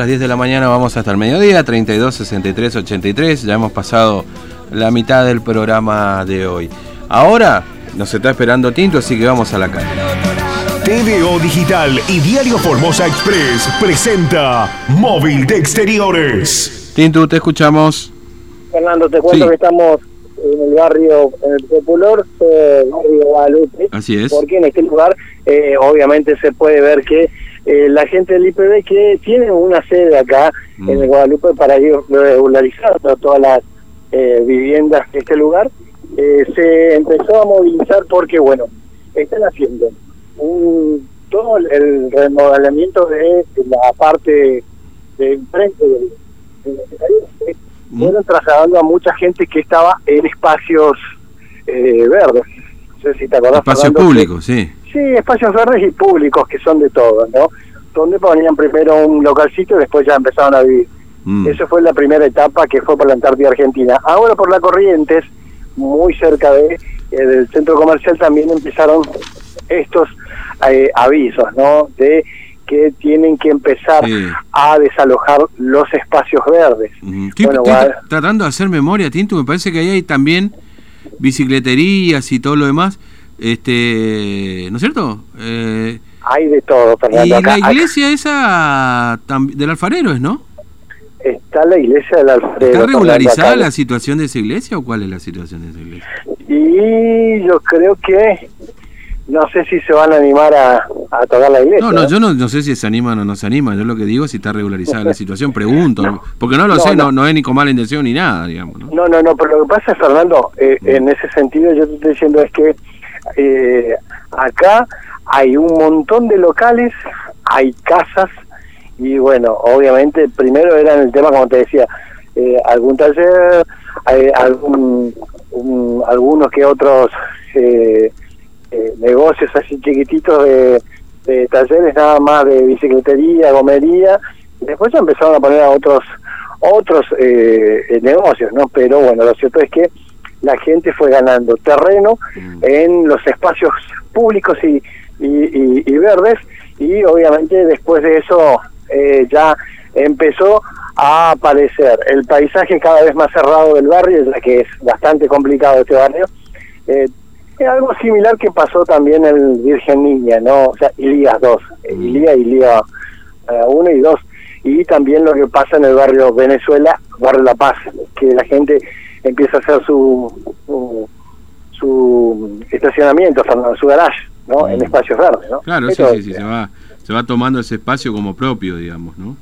A las 10 de la mañana vamos hasta el mediodía, 32, 63, 83. Ya hemos pasado la mitad del programa de hoy. Ahora nos está esperando Tinto, así que vamos a la calle. TVO Digital y Diario Formosa Express presenta Móvil de Exteriores. Tinto, te escuchamos. Fernando, te cuento Sí. que estamos en el barrio, en el popular eh, barrio Guadalupe. Así es. Porque en este lugar, eh, obviamente, se puede ver que eh, la gente del IPB que tiene una sede acá Mm. en el Guadalupe para ir regularizando todas las eh, viviendas de este lugar, eh, se empezó a movilizar porque, bueno, están haciendo un, todo el, el remodelamiento de la parte de enfrente del. Mm. fueron trasladando a mucha gente que estaba en espacios eh, verdes. No sé si te acordás, Espacio Fernando, que- público, sí. Sí, espacios verdes y públicos, que son de todo, ¿no? Donde ponían primero un localcito y después ya empezaron a vivir. Mm. Esa fue la primera etapa que fue por la Antártida Argentina. Ahora por la Corrientes, muy cerca de eh, del centro comercial, también empezaron estos eh, avisos, ¿no? De que tienen que empezar a desalojar los espacios verdes. Mm. Estoy, Bueno, estoy va- tra- tratando de hacer memoria, Tinto. Me parece que ahí hay también bicicleterías y todo lo demás. Este, ¿No es cierto? Eh, Hay de todo, y Fernando. Acá- la iglesia esa tam- del alfarero es, ¿no? acá está la iglesia del Alfredo. ¿Está regularizada acá. la situación de esa iglesia o cuál es la situación de esa iglesia? Y yo creo que no sé si se van a animar a, a tocar la iglesia. No, no, yo no, no sé si se animan o no se animan. Yo lo que digo es si está regularizada la situación. Pregunto. No. Porque no lo No, sé, no, no. es ni con mala intención ni nada, digamos. ¿no? No, no, pero lo que pasa, Fernando, eh, en ese sentido yo te estoy diciendo es que eh, acá hay un montón de locales, hay casas y bueno, obviamente primero era el tema, como te decía, eh, algún taller, algún, un- algunos que otros eh, eh, negocios así chiquititos de, de talleres nada más de bicicletería, gomería, después ya empezaron a poner a otros otros negocios, ¿no? Pero bueno, lo cierto es que la gente fue ganando terreno Mm. en los espacios públicos y, y, y- y verdes y obviamente después de eso eh, ya empezó a aparecer el paisaje cada vez más cerrado del barrio, ya que es bastante complicado este barrio. Eh, es algo similar que pasó también en el Virgen Niña, ¿no? O sea, Ilías 2, eh, Mm. Ilía, Ilía 1 y 2. Y también lo que pasa en el barrio Venezuela, barrio La Paz, que la gente empieza a hacer su, su, su estacionamiento, su garage, ¿no? Mm. En espacios verdes, ¿no? Claro, sí, Eso sí, sí, se va, se va tomando ese espacio como propio, digamos, ¿no?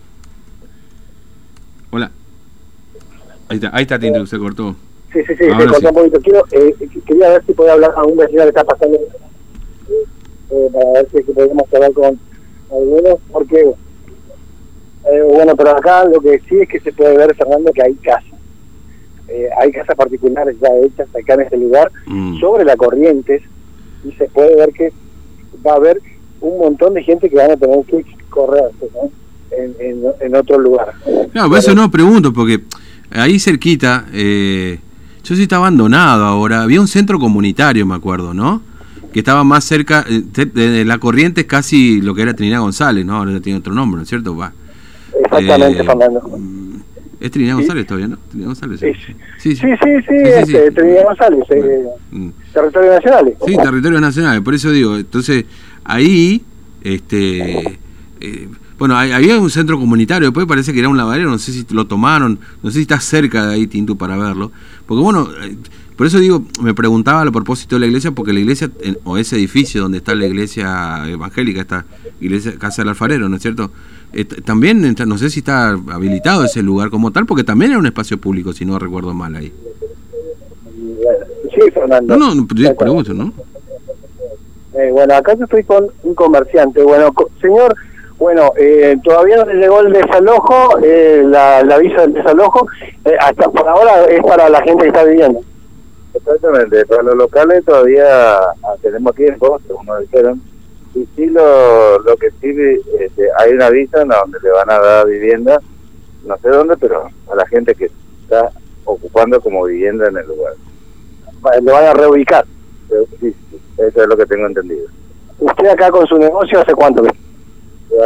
Hola. Ahí está, ahí está Tinto, se cortó. Sí, sí, sí, Ahora se cortó sí. un poquito. Quiero, eh, quería ver si podía hablar a un vecino que está pasando eh, para ver si, si podemos hablar con algunos, porque, eh, bueno, pero acá lo que sí es que se puede ver, Fernando, que hay casas. Eh, hay casas particulares ya hechas acá en este lugar, Mm. sobre la Corrientes, y se puede ver que va a haber un montón de gente que van a tener que correrse, ¿no? En, en, en otro lugar. Claro, por eso no pregunto, porque ahí cerquita, eh, yo sí está abandonado ahora, había un centro comunitario, me acuerdo, ¿no? Que estaba más cerca, eh, de, la corriente es casi lo que era Trinidad González, ¿no? Ahora tiene otro nombre, ¿no es cierto? Va. Exactamente, Eh, Fernando. Es Trinidad Sí. González todavía, ¿no? Trinidad González. Sí, Sí, sí, sí. este. Trinidad González, eh, Mm. territorio nacional. Sí, territorios nacionales, por eso digo, entonces ahí, este, eh, bueno, hay- había un centro comunitario, después parece que era un lavadero, no sé si lo tomaron, no sé si está cerca de ahí Tintu para verlo, porque bueno, eh, por eso digo, me preguntaba a propósito de la iglesia, porque la iglesia, en- o ese edificio donde está la iglesia evangélica, esta iglesia Casa del Alfarero, ¿no es cierto? Eh, también, no sé si está habilitado ese lugar como tal, porque también era un espacio público, si no recuerdo mal ahí. Sí, Fernando. No, no, yo pregunto, ¿no? Eh, bueno, acá yo estoy con un comerciante. Bueno, co- señor, bueno, eh, todavía no le llegó el desalojo, eh, la, la visa del desalojo. eh, hasta por ahora es para la gente que está viviendo. Exactamente, para los locales todavía ah, tenemos tiempo, según nos dijeron, y sí lo, lo que sí este, hay una visa en donde le van a dar vivienda, no sé dónde, pero a la gente que está ocupando como vivienda en el lugar. Le van a reubicar. Sí, sí, eso es lo que tengo entendido. ¿Usted acá con su negocio hace cuánto?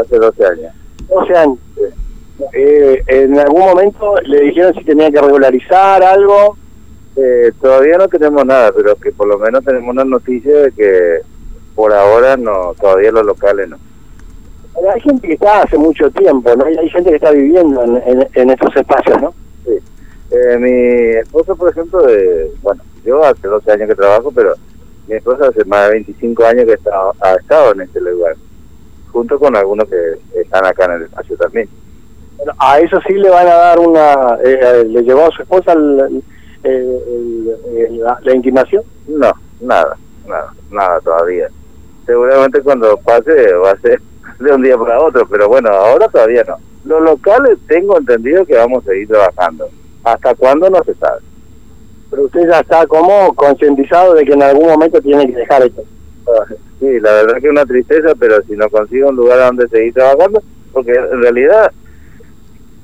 Hace 12 años. 12 años. Sí. Eh, ¿En algún momento le dijeron si tenía que regularizar algo? Eh, todavía no tenemos nada, pero que por lo menos tenemos una noticia de que por ahora no, todavía los locales no. Hay gente que está hace mucho tiempo, ¿no? Y hay gente que está viviendo en, en, en estos espacios, ¿no? Sí. Eh, mi esposa, por ejemplo, de, bueno, yo hace 12 años que trabajo, pero mi esposa hace más de 25 años que está, ha estado en este lugar, junto con algunos que están acá en el espacio también. Bueno, a eso sí le van a dar una... eh, ¿Le llevó a su esposa el- el- el- el- la, la intimación? No, nada, nada, nada todavía. Seguramente cuando pase va a ser de un día para otro, pero bueno, ahora todavía no. Los locales tengo entendido que vamos a seguir trabajando. ¿Hasta cuándo? No se sabe. Pero usted ya está como concientizado de que en algún momento tiene que dejar esto. Sí, la verdad que es una tristeza, pero si no consigo un lugar donde seguir trabajando, porque en realidad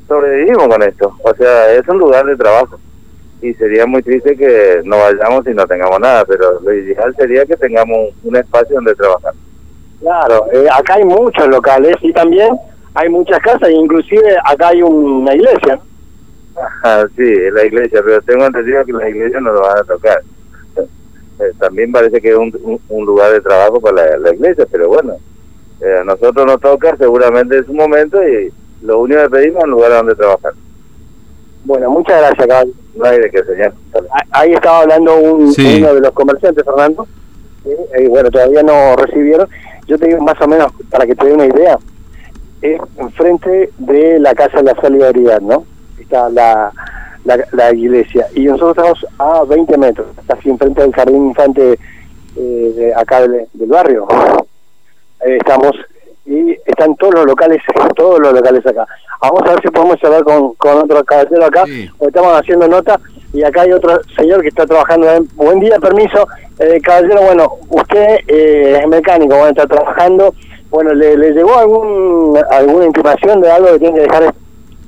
sobrevivimos con esto. O sea, es un lugar de trabajo. Y sería muy triste que no vayamos y no tengamos nada, pero lo ideal sería que tengamos un, espacio donde trabajar. Claro, eh, acá hay muchos locales y también hay muchas casas, inclusive acá hay una iglesia. Ah, sí, la iglesia, pero tengo entendido que la iglesia no lo van a tocar. Eh, también parece que es un, un- un lugar de trabajo para la, la iglesia, pero bueno, eh, a nosotros nos toca seguramente en su momento y lo único que pedimos es un lugar donde trabajar. Bueno, muchas gracias, caballo. No hay de qué, señor. Ah, Ahí estaba hablando un, Sí. uno de los comerciantes, Fernando. Eh, bueno, todavía no recibieron. Yo te digo más o menos, para que te dé una idea, es enfrente de la Casa de la Solidaridad, ¿no? Está la, la, la iglesia. Y nosotros estamos a 20 metros, casi enfrente del jardín infante eh, de acá del, del barrio. Eh, estamos y están todos los locales, todos los locales acá. Vamos a ver si podemos hablar con, con otro caballero acá. Sí. porque Estamos haciendo nota y acá hay otro señor que está trabajando. en- Buen día, permiso. Eh, caballero, bueno, usted eh, es mecánico, bueno, está trabajando. Bueno, ¿le, le llegó algún alguna intimación de algo que tiene que dejar?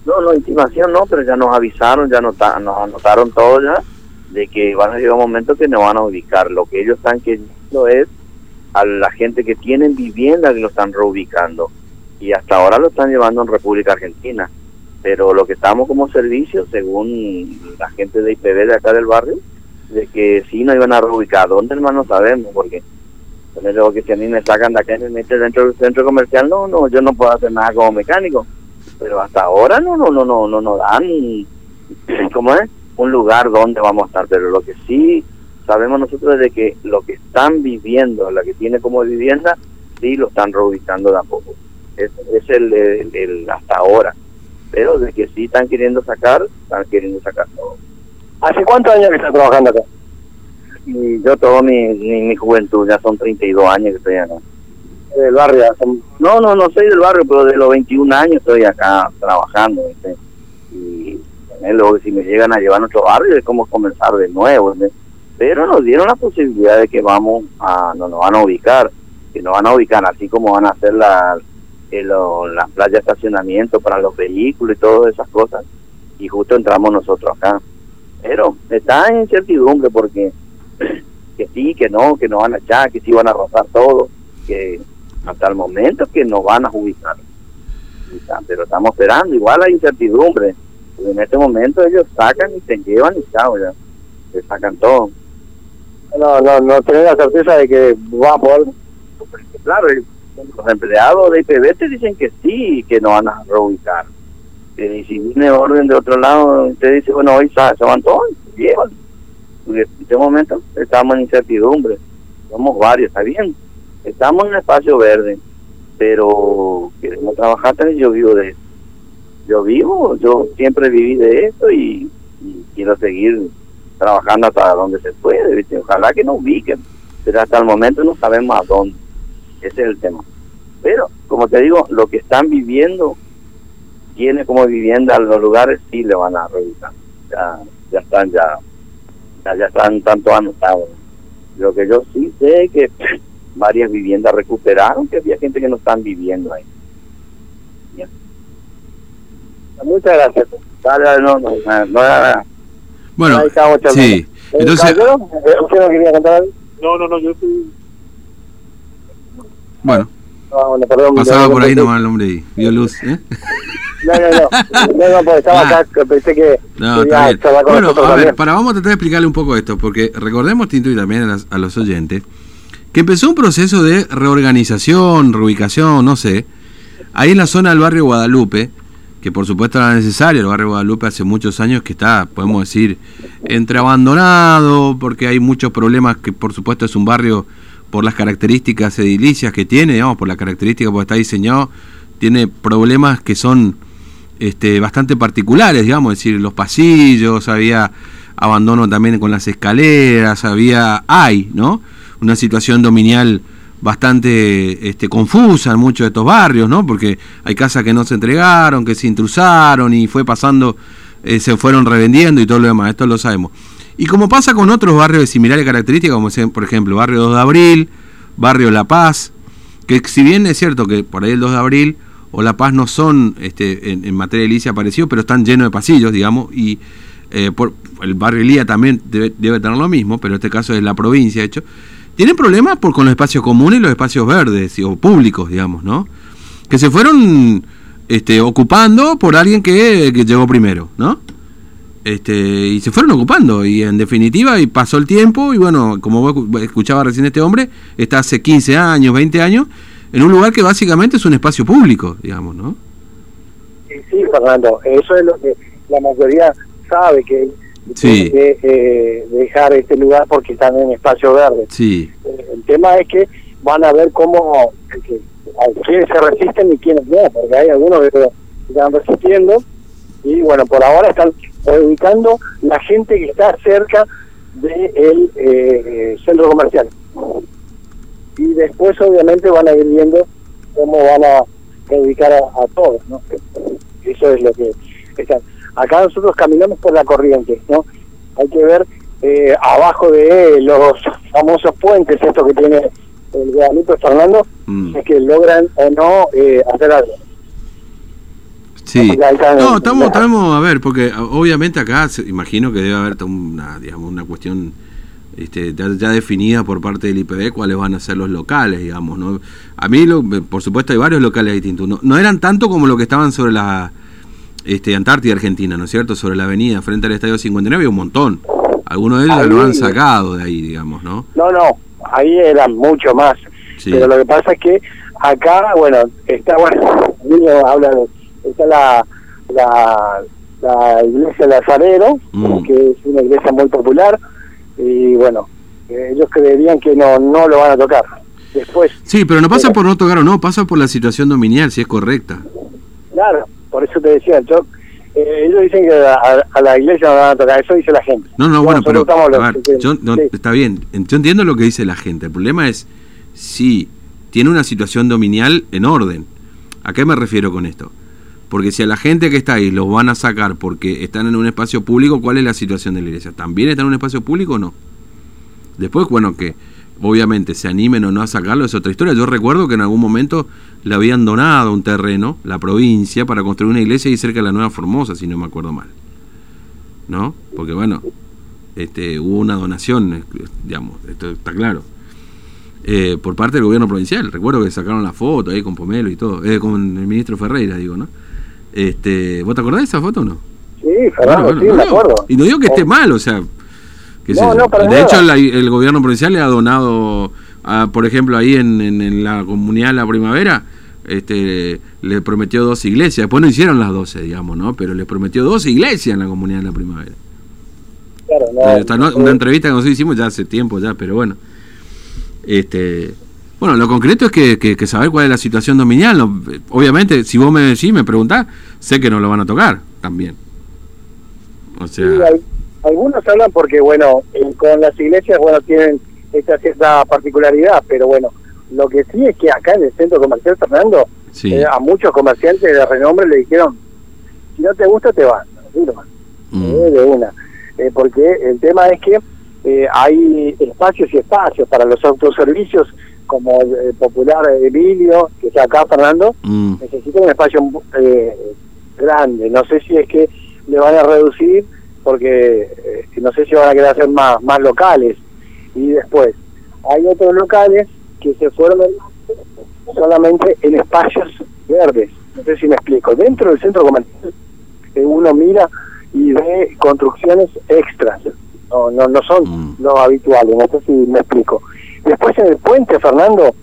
No, no, intimación no, pero ya nos avisaron, ya nota- nos anotaron todo ya, de que van a llegar un momento que nos van a ubicar. Lo que ellos están queriendo es a la gente que tienen vivienda que lo están reubicando. Y hasta ahora lo están llevando en República Argentina. Pero lo que estamos como servicio, según la gente de IPB de acá del barrio, de que sí nos iban a reubicar. ¿Dónde hermano? No sabemos, porque luego que si a mí me sacan de acá y me meten dentro del centro comercial, no, no, yo no puedo hacer nada como mecánico pero hasta ahora no no no no no nos dan cómo es un lugar donde vamos a estar pero lo que sí sabemos nosotros de que lo que están viviendo la que tiene como vivienda sí lo están reubicando de a poco es, es el, el- el hasta ahora pero de que sí están queriendo sacar están queriendo sacar todo ¿Hace cuántos años que está trabajando acá? y yo todo mi, mi, mi juventud ya son 32 años que estoy acá Del barrio. No, no, no soy del barrio, pero de los 21 años estoy acá trabajando. ¿viste? Y luego si me llegan a llevar a nuestro barrio es como comenzar de nuevo. ¿viste? Pero nos dieron la posibilidad de que vamos a, no nos van a ubicar, que nos van a ubicar así como van a hacer la, eh, las playas de estacionamiento para los vehículos y todas esas cosas. Y justo entramos nosotros acá. Pero está en incertidumbre porque que sí, que no, que nos van a echar, que sí van a rozar todo, que hasta el momento que nos van a ubicar. Pero estamos esperando, igual hay incertidumbre. en este momento ellos sacan y se llevan y chao, ya. Se sacan todo. No, no, no tener la certeza de que va a poder. Claro, los empleados de IPB te dicen que sí, que nos van a reubicar. Eh, Y si viene orden de otro lado, te dice, bueno, hoy se van todos, llevan. Porque en este momento estamos en incertidumbre. Somos varios, está bien. Estamos en un espacio verde, pero queremos trabajar también. Yo vivo de eso. Yo vivo, yo siempre viví de esto y, y quiero seguir trabajando hasta donde se puede. ¿viste? Ojalá que nos ubiquen, pero hasta el momento no sabemos a dónde. Ese es el tema. Pero, como te digo, lo que están viviendo tiene como vivienda los lugares sí le van a revisar. Ya, ya están ya, ya, ya están tanto anotados. Lo que yo sí sé es que varias viviendas recuperaron, que había gente que no están viviendo ahí. Muchas gracias. Dale, no, no, no, no, Bueno, Ahí charlando. sí. Entonces, eh, ¿Usted no quería contar algo? No, no, no, yo estoy... bueno, Ah, bueno, perdón. pasaba por ahí nomás el hombre y vio luz. ¿eh? No, no, no, no, no, porque estaba Ah. acá, pensé que No, quería está bien. Bueno, a ver, también. para, vamos a tratar de explicarle un poco esto, porque recordemos, Tinto, y también a, las- a los oyentes, que empezó un proceso de reorganización, reubicación, no sé, ahí en la zona del barrio Guadalupe, que por supuesto era necesario, el barrio Guadalupe hace muchos años que está, podemos decir, entre abandonado, porque hay muchos problemas, que por supuesto es un barrio por las características edilicias que tiene, digamos, por las características porque está diseñado, tiene problemas que son este, bastante particulares, digamos, es decir, los pasillos, había abandono también con las escaleras, había, hay, ¿no? Una situación dominial bastante este, confusa en muchos de estos barrios, ¿no? Porque hay casas que no se entregaron, que se intrusaron y fue pasando, eh, se fueron revendiendo y todo lo demás, esto lo sabemos. Y como pasa con otros barrios de similares características, como por ejemplo Barrio 2 de Abril, Barrio La Paz, que si bien es cierto que por ahí el 2 de Abril o La Paz no son este, en, materia edilicia parecidos, pero están llenos de pasillos, digamos, y eh, por, el barrio Elía también debe, debe tener lo mismo, pero en este caso es la provincia, de hecho, tienen problemas por, con los espacios comunes y los espacios verdes o públicos, digamos, ¿no? Que se fueron este, ocupando por alguien que, llegó primero, ¿no? Este, y se fueron ocupando y en definitiva y pasó el tiempo y bueno, como escuchaba recién este hombre, está hace 15 años, 20 años en un lugar que básicamente es un espacio público, digamos, ¿no? Sí, sí, Fernando, eso es lo que la mayoría sabe que Sí. que eh, dejar este lugar porque están en espacio verde. Sí, Eh, El tema es que van a ver cómo, que, a quiénes se resisten y quiénes no, porque hay algunos que están resistiendo y bueno, por ahora están ubicando la gente que está cerca del centro comercial. Y después obviamente van a ir viendo cómo van a ubicar a, a todos, ¿no? Eso es lo que están. Acá nosotros caminamos por la corriente, ¿no? Hay que ver eh, abajo de los famosos puentes, esto que tiene el Guadalupe Fernando, Mm. es que logran o no eh, hacer algo. sí. No, estamos, estamos a ver, porque obviamente acá se- imagino que debe haber una, digamos, una cuestión este, ya, ya definida por parte del IPB cuáles van a ser los locales, digamos, ¿no? A mí, lo- por supuesto, hay varios locales distintos. No, no eran tanto como lo que estaban sobre la este, Antártida Argentina, ¿no es cierto? Sobre la avenida, frente al Estadio 59, había un montón. Algunos de ellos ya lo Ahí- han sacado de ahí, digamos, ¿no? No, no, ahí eran mucho más. Sí. Pero lo que pasa es que acá, bueno, está, bueno, habla de, está la, la, la iglesia Lazarero, Mm. que es una iglesia muy popular, y bueno, ellos creerían que no, no lo van a tocar. Después, Sí, pero no pasa Pero- por no tocar o no, pasa por la situación dominial, si es correcta. claro, por eso te decía, yo, eh, ellos dicen que a, a la iglesia no van a tocar, eso dice la gente. No, no, bueno, pero a ver, yo, no, sí. está bien, en- yo entiendo lo que dice la gente. El problema es si tiene una situación dominial en orden. ¿A qué me refiero con esto? Porque si a la gente que está ahí los van a sacar porque están en un espacio público, ¿cuál es la situación de la iglesia? ¿También están en un espacio público o no? Después, bueno, que obviamente se animen o no a sacarlo es otra historia. Yo recuerdo que en algún momento le habían donado un terreno, la provincia, para construir una iglesia ahí cerca de la Nueva Formosa, si no me acuerdo mal. ¿No? Porque bueno, este, hubo una donación, eh, digamos, esto está claro, eh, por parte del gobierno provincial. Recuerdo que sacaron la foto ahí con Pomelo y todo, eh, con el ministro Ferreira, digo, ¿no? Este, ¿Vos te acordás de esa foto o no? Sí, Fernando, Bueno, sí, me acuerdo. Y no digo que esté Oh, mal, o sea. Qué sé No, yo. no, para de nada. hecho, la- el gobierno provincial le ha donado, a, por ejemplo, ahí en, en- en la comunidad de la primavera, este, le prometió dos iglesias. Después no hicieron las 12, digamos, ¿no? Pero le prometió dos iglesias en la comunidad de la primavera. claro, no, esta no- eh, una entrevista que nosotros hicimos ya hace tiempo ya, pero bueno. Este, bueno, lo concreto es que, que- que saber cuál es la situación dominial. no, obviamente, si vos me decís, me preguntás, sé que no lo van a tocar también. O sea, Sí, hay- algunos hablan porque, bueno, eh, con las iglesias, bueno, tienen esta cierta particularidad, pero bueno, lo que sí es que acá en el centro comercial Fernando, sí. eh, a muchos comerciantes de renombre le dijeron, si no te gusta, te vas, Mm. eh, de una. Eh, porque el tema es que hay espacios y espacios para los autoservicios, como el, popular Emilio, que está acá, Fernando, Mm. necesita un espacio eh, grande. No sé si es que le van a reducir, porque eh, no sé si van a querer hacer más, más locales. Y después, hay otros locales que se fueron solamente en espacios verdes, No sé si me explico. Dentro del centro comercial eh, uno mira y ve construcciones extras. No, no, no son Mm. los habituales. No sé si me explico. Después en el puente, Fernando,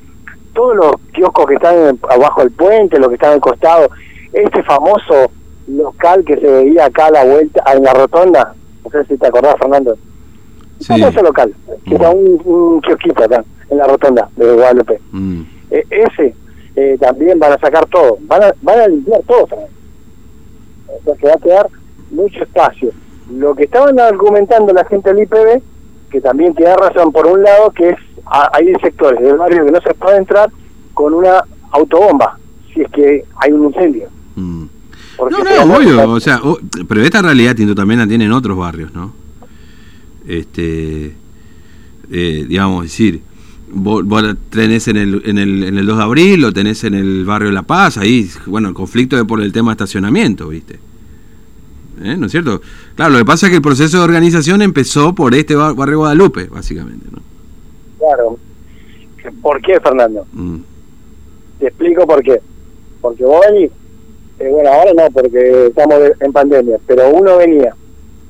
todos los kioscos que están en- abajo del puente, los que están al costado, este famoso local que se veía acá a la vuelta, en la rotonda, no sé si te acordás, Fernando. Sí. famoso local, que Mm. está un, un kiosquito acá, en la rotonda de Guadalupe. Mm. E- ese eh, también van a sacar todo, van a, van a limpiar todo también. Que va a quedar mucho espacio. Lo que estaban argumentando la gente del IPB, que también tiene razón por un lado, que es a- hay sectores del barrio que no se puede entrar con una autobomba, si es que hay un incendio. Porque No, no, obvio, o sea, pero esta realidad Tinto también la tienen otros barrios, ¿no? Este, eh, digamos, decir, vos, vos tenés en el, en, el, en el 2 de abril, lo tenés en el barrio La Paz, ahí, bueno, el conflicto es por el tema de estacionamiento, ¿viste? ¿Eh? ¿No es cierto? Claro, lo que pasa es que el proceso de organización empezó por este bar- barrio Guadalupe, básicamente, ¿no? Claro. ¿Por qué, Fernando? Mm, Te explico por qué. Porque vos venís, eh, bueno, ahora no, porque estamos de- en pandemia, pero uno venía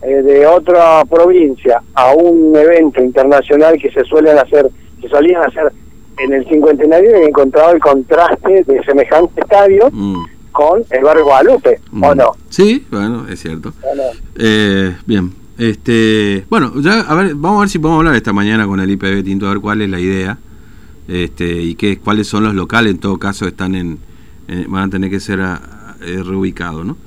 eh, de otra provincia a un evento internacional que se suelen hacer, que solían hacer en el cincuentenario y encontraba el contraste de semejante estadio mm, con el barrio Guadalupe, ¿o mm. no? Sí, bueno, es cierto. ¿O? Eh, bien, este, bueno, ya a ver, vamos a ver si podemos hablar esta mañana con el IPB Tinto a ver cuál es la idea, este, y qué, cuáles son los locales. En todo caso, están en, en- van a tener que ser a- eh, reubicados, ¿no?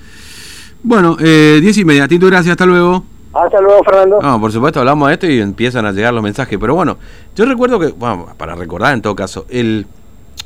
Bueno, eh, diez y media. Tinto, gracias. Hasta luego. Hasta luego, Fernando. No, por supuesto, hablamos de esto y empiezan a llegar los mensajes. Pero bueno, yo recuerdo que, bueno, para recordar en todo caso, el